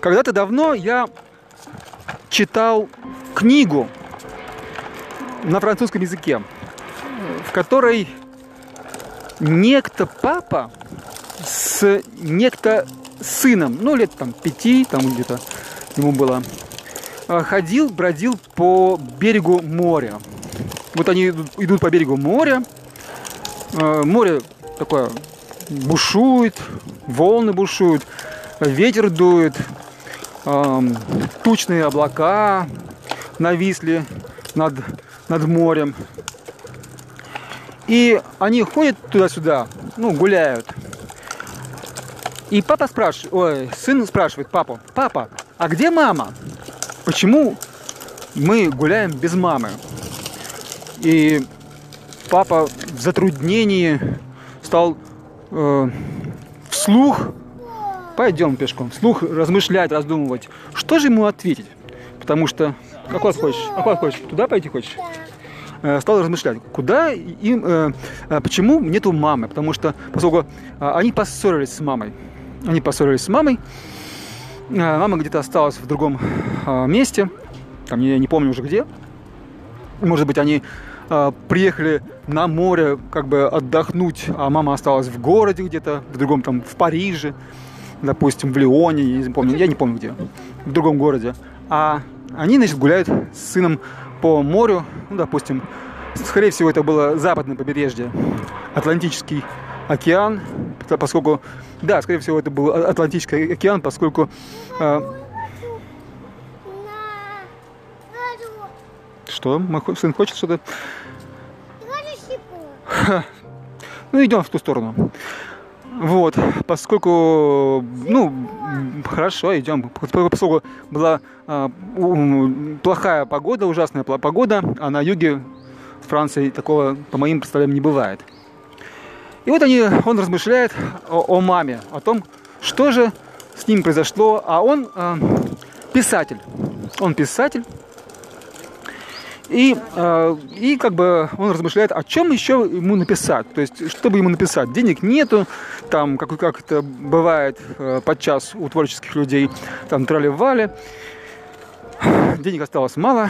Когда-то давно я читал книгу на французском языке, в которой некто папа с некто сыном, ну лет там пяти, там где-то ему было, а, ходил, бродил по берегу моря. Вот они идут, идут по берегу моря, а, море такое бушует, волны бушуют, ветер дует, тучные облака нависли над, над морем. И они ходят туда-сюда, ну, гуляют. И папа спрашивает, ой, сын спрашивает папу, папа, а где мама? Почему мы гуляем без мамы? И папа в затруднении стал э, вслух пойдем пешком, вслух размышлять, раздумывать, что же ему ответить. Потому что, а куда хочешь? А куда хочешь? Туда пойти хочешь? Э, стал размышлять, куда им, э, э, почему нету мамы, потому что, поскольку они поссорились с мамой, они поссорились с мамой, мама где-то осталась в другом месте, там я не помню уже где, может быть, они приехали на море как бы отдохнуть, а мама осталась в городе где-то, в другом там, в Париже, допустим, в Лионе, я не помню, я не помню где, в другом городе. А они, значит, гуляют с сыном по морю, ну, допустим, скорее всего, это было западное побережье, Атлантический океан, поскольку, да, скорее всего, это был Атлантический океан, поскольку э, Что? Мой сын хочет что-то? Ну, идем в ту сторону. Вот, поскольку, ну, хорошо, идем. Поскольку была а, плохая погода, ужасная погода, а на юге Франции такого, по моим представлениям, не бывает. И вот они, он размышляет о, о маме, о том, что же с ним произошло. А он а, писатель. Он писатель, и, э, и как бы он размышляет, о чем еще ему написать. То есть, чтобы ему написать. Денег нету, там, как, как это бывает э, подчас у творческих людей, там трали-вали. Денег осталось мало.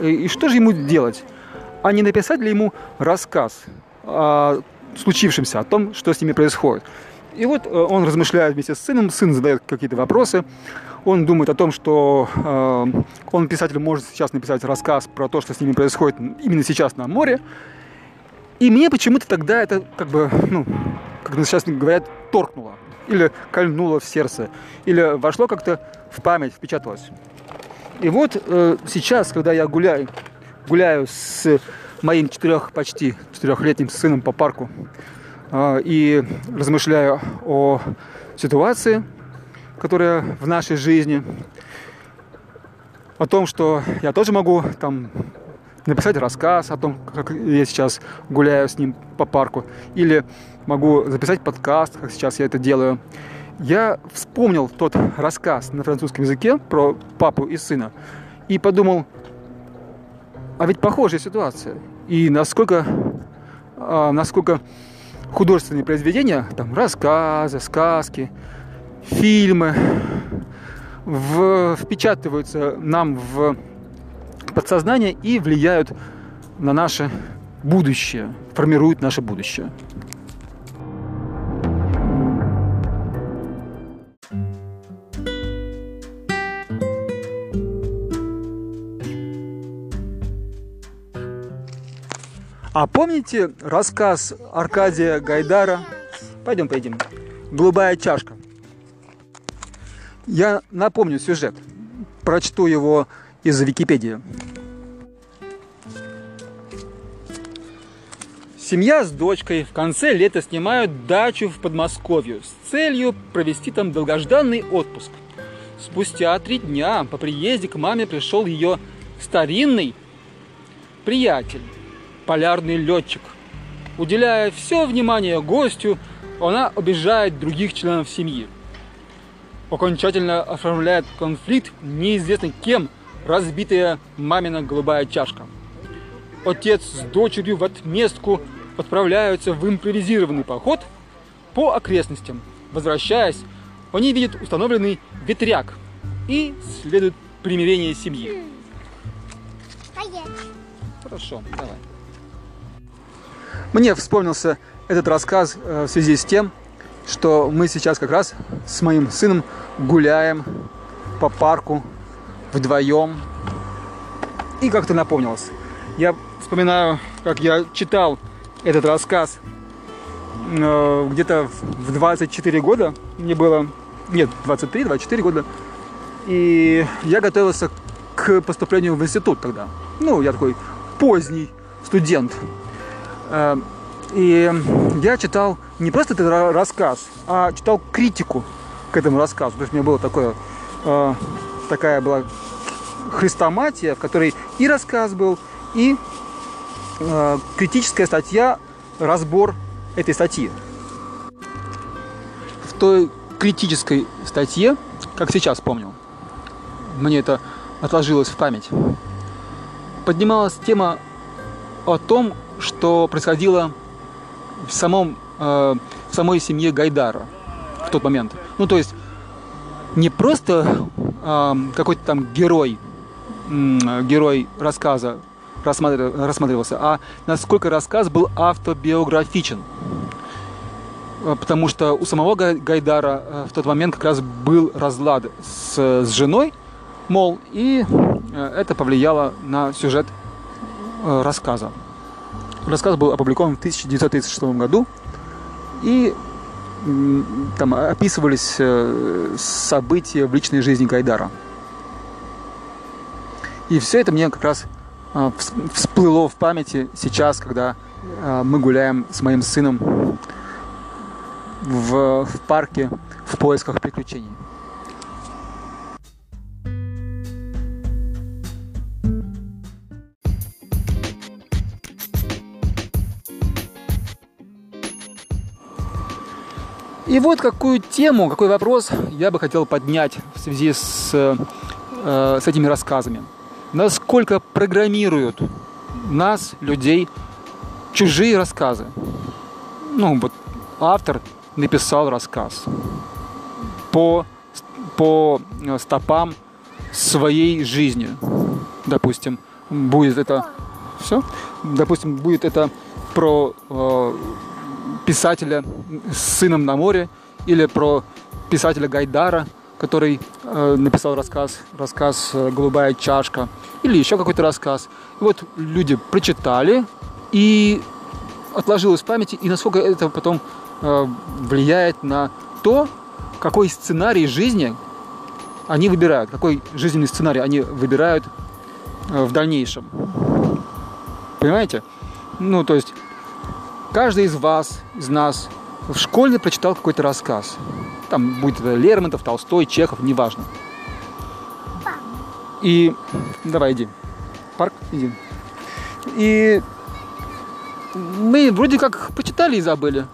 И, и что же ему делать? А не написать ли ему рассказ о случившемся, о том, что с ними происходит? И вот э, он размышляет вместе с сыном, сын задает какие-то вопросы, он думает о том, что э, он, писатель, может сейчас написать рассказ про то, что с ними происходит именно сейчас на море. И мне почему-то тогда это, как бы, ну, как сейчас говорят, торкнуло. Или кольнуло в сердце. Или вошло как-то в память, впечаталось. И вот э, сейчас, когда я гуляю, гуляю с моим четырех, почти четырехлетним сыном по парку э, и размышляю о ситуации, которая в нашей жизни, о том, что я тоже могу там написать рассказ о том, как я сейчас гуляю с ним по парку, или могу записать подкаст, как сейчас я это делаю. Я вспомнил тот рассказ на французском языке про папу и сына и подумал, а ведь похожая ситуация. И насколько, а, насколько художественные произведения, там рассказы, сказки, фильмы в, впечатываются нам в подсознание и влияют на наше будущее, формируют наше будущее. А помните рассказ Аркадия Гайдара? Пойдем, пойдем. Голубая чашка. Я напомню сюжет. Прочту его из Википедии. Семья с дочкой в конце лета снимают дачу в Подмосковье с целью провести там долгожданный отпуск. Спустя три дня по приезде к маме пришел ее старинный приятель, полярный летчик. Уделяя все внимание гостю, она обижает других членов семьи окончательно оформляет конфликт неизвестно кем разбитая мамина голубая чашка. Отец с дочерью в отместку отправляются в импровизированный поход по окрестностям. Возвращаясь, они видят установленный ветряк и следует примирение семьи. Хорошо, давай. Мне вспомнился этот рассказ э, в связи с тем, что мы сейчас как раз с моим сыном гуляем по парку вдвоем. И как-то напомнилось. Я вспоминаю, как я читал этот рассказ э, где-то в 24 года. Мне было, нет, 23-24 года. И я готовился к поступлению в институт тогда. Ну, я такой поздний студент. Э, И я читал не просто этот ра- рассказ, а читал критику к этому рассказу. То есть у меня была такое, э, такая была хрестоматия, в которой и рассказ был, и э, критическая статья, разбор этой статьи. В той критической статье, как сейчас помню, мне это отложилось в память, поднималась тема о том, что происходило в, самом, э, самой семье Гайдара в тот момент. Ну, то есть не просто э, какой-то там герой, м, герой рассказа рассматр- рассматривался, а насколько рассказ был автобиографичен. Э, Потому что у самого Гай- Гайдара э, в тот момент как раз был разлад с, с женой, мол, и э, это повлияло на сюжет э, рассказа. Рассказ был опубликован в 1936 году, и там описывались э, события в личной жизни Гайдара. И все это мне как раз а, вс- всплыло в памяти сейчас, когда а, мы гуляем с моим сыном в, в парке в поисках приключений. И вот какую тему, какой вопрос я бы хотел поднять в связи с, э, с этими рассказами. Насколько программируют нас, людей, чужие рассказы? Ну, вот автор написал рассказ по, по э, стопам своей жизни. Допустим, будет это все. Допустим, будет это про э, писателя с сыном на море или про писателя Гайдара, который э, написал рассказ, рассказ э, «Голубая чашка» или еще какой-то рассказ. И вот люди прочитали и отложилось в памяти, и насколько это потом э, влияет на то, какой сценарий жизни они выбирают, какой жизненный сценарий они выбирают э, в дальнейшем. Понимаете? Ну, то есть каждый из вас, из нас в школе прочитал какой-то рассказ. Там будет Лермонтов, Толстой, Чехов, неважно. И давай иди. Парк, иди. И мы вроде как почитали и забыли.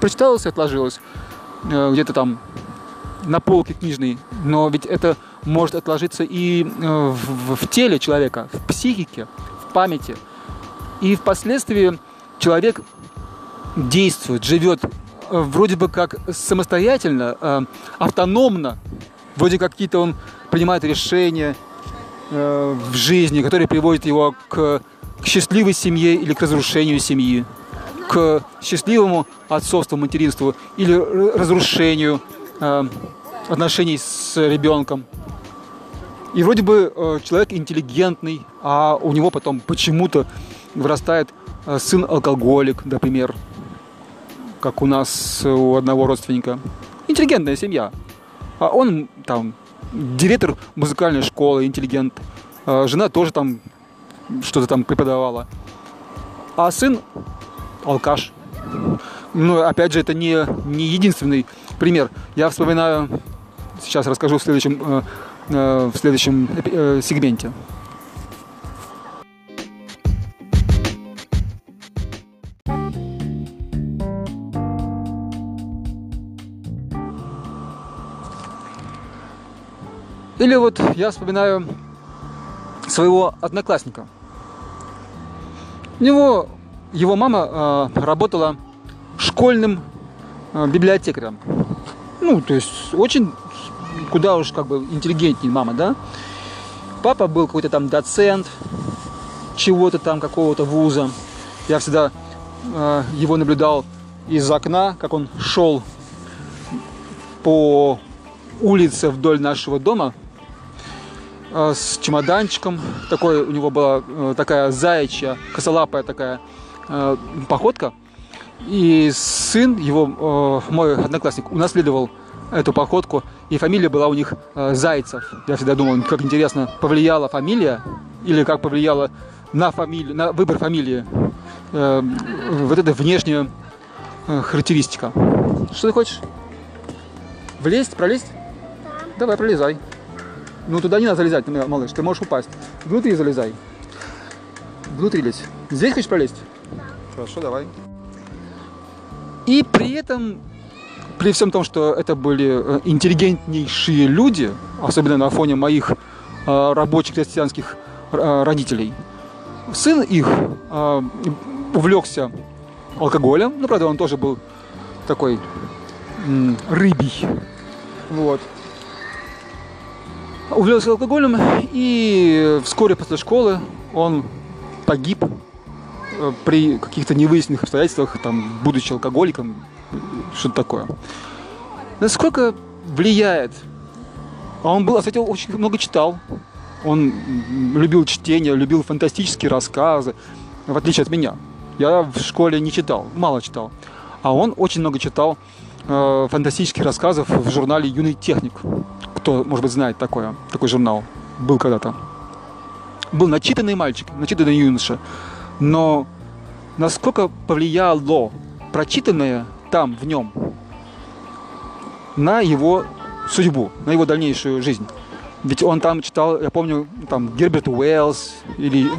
Прочиталось и отложилось. Э, Где-то там на полке книжной. Но ведь это может отложиться и э, в, в теле человека, в психике, в памяти. И впоследствии человек действует, живет э, вроде бы как самостоятельно, э, автономно, вроде как какие-то он принимает решения э, в жизни, которые приводят его к, к счастливой семье или к разрушению семьи, к счастливому отцовству, материнству или разрушению отношений с ребенком. И вроде бы человек интеллигентный, а у него потом почему-то вырастает сын алкоголик, например, как у нас э, у одного родственника. Интеллигентная семья. А он там директор музыкальной школы, интеллигент. А Жена тоже там что-то там преподавала. А сын алкаш. Ну, опять же, это не, не единственный пример. Я вспоминаю, сейчас расскажу в следующем, э, э, в следующем сегменте. Или вот я вспоминаю своего одноклассника. У него его мама э, работала школьным э, библиотекарем. Ну, то есть очень куда уж как бы интеллигентнее мама, да? Папа был какой-то там доцент чего-то там, какого-то вуза. Я всегда э, его наблюдал из окна, как он шел по улице вдоль нашего дома с чемоданчиком. Такой у него была э, такая заячья, косолапая такая э, походка. И сын его, э, мой одноклассник, унаследовал эту походку, и фамилия была у них э, Зайцев. Я всегда думал, как интересно, повлияла фамилия или как повлияла на фамилию, на выбор фамилии э, вот эта внешняя э, характеристика. Что ты хочешь? Влезть, пролезть? Да. Давай, пролезай. Ну туда не надо залезать, малыш, ты можешь упасть. Внутри залезай. Внутри лезь. Здесь хочешь пролезть? Хорошо, давай. И при этом, при всем том, что это были э, интеллигентнейшие люди, особенно на фоне моих э, рабочих крестьянских э, родителей, сын их увлекся алкоголем. Ну, правда, он тоже был такой рыбий. Вот. Увлекся алкоголем, и вскоре после школы он погиб э, при каких-то невыясненных обстоятельствах, там, будучи алкоголиком, что-то такое. Насколько влияет? А он был, кстати, очень много читал. Он любил чтение, любил фантастические рассказы, в отличие от меня. Я в школе не читал, мало читал. А он очень много читал э, фантастических рассказов в журнале «Юный техник». Кто, может быть, знает такое, такой журнал. Был когда-то. Был начитанный мальчик, начитанный юноша. Но насколько повлияло прочитанное там, в нем, на его судьбу, на его дальнейшую жизнь. Ведь он там читал, я помню, там Герберт Уэллс или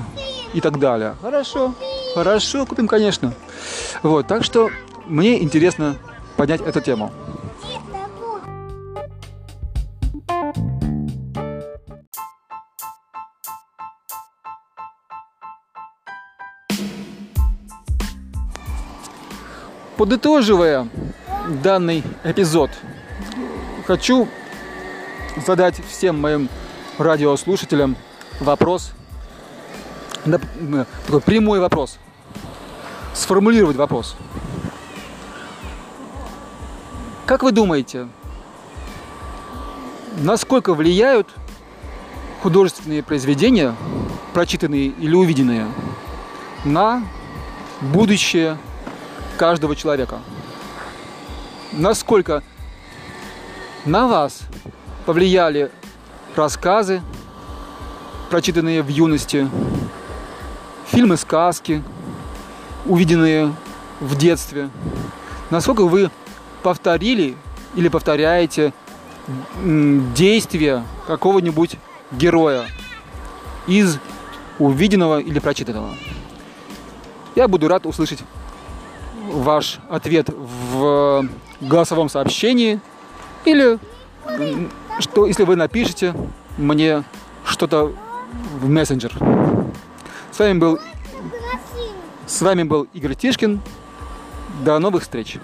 и так далее. Хорошо, хорошо, купим, конечно. Вот, так что мне интересно поднять эту тему. Подытоживая данный эпизод, хочу задать всем моим радиослушателям вопрос, да, э, такой прямой вопрос, сформулировать вопрос. Как вы думаете, насколько влияют художественные произведения, прочитанные или увиденные, на будущее каждого человека? Насколько на вас повлияли рассказы, прочитанные в юности, фильмы, сказки, увиденные в детстве. Насколько вы повторили или повторяете действия какого-нибудь героя из увиденного или прочитанного. Я буду рад услышать ваш ответ в голосовом сообщении или что, если вы напишете мне что-то в мессенджер. С вами был, с вами был Игорь Тишкин. До новых встреч.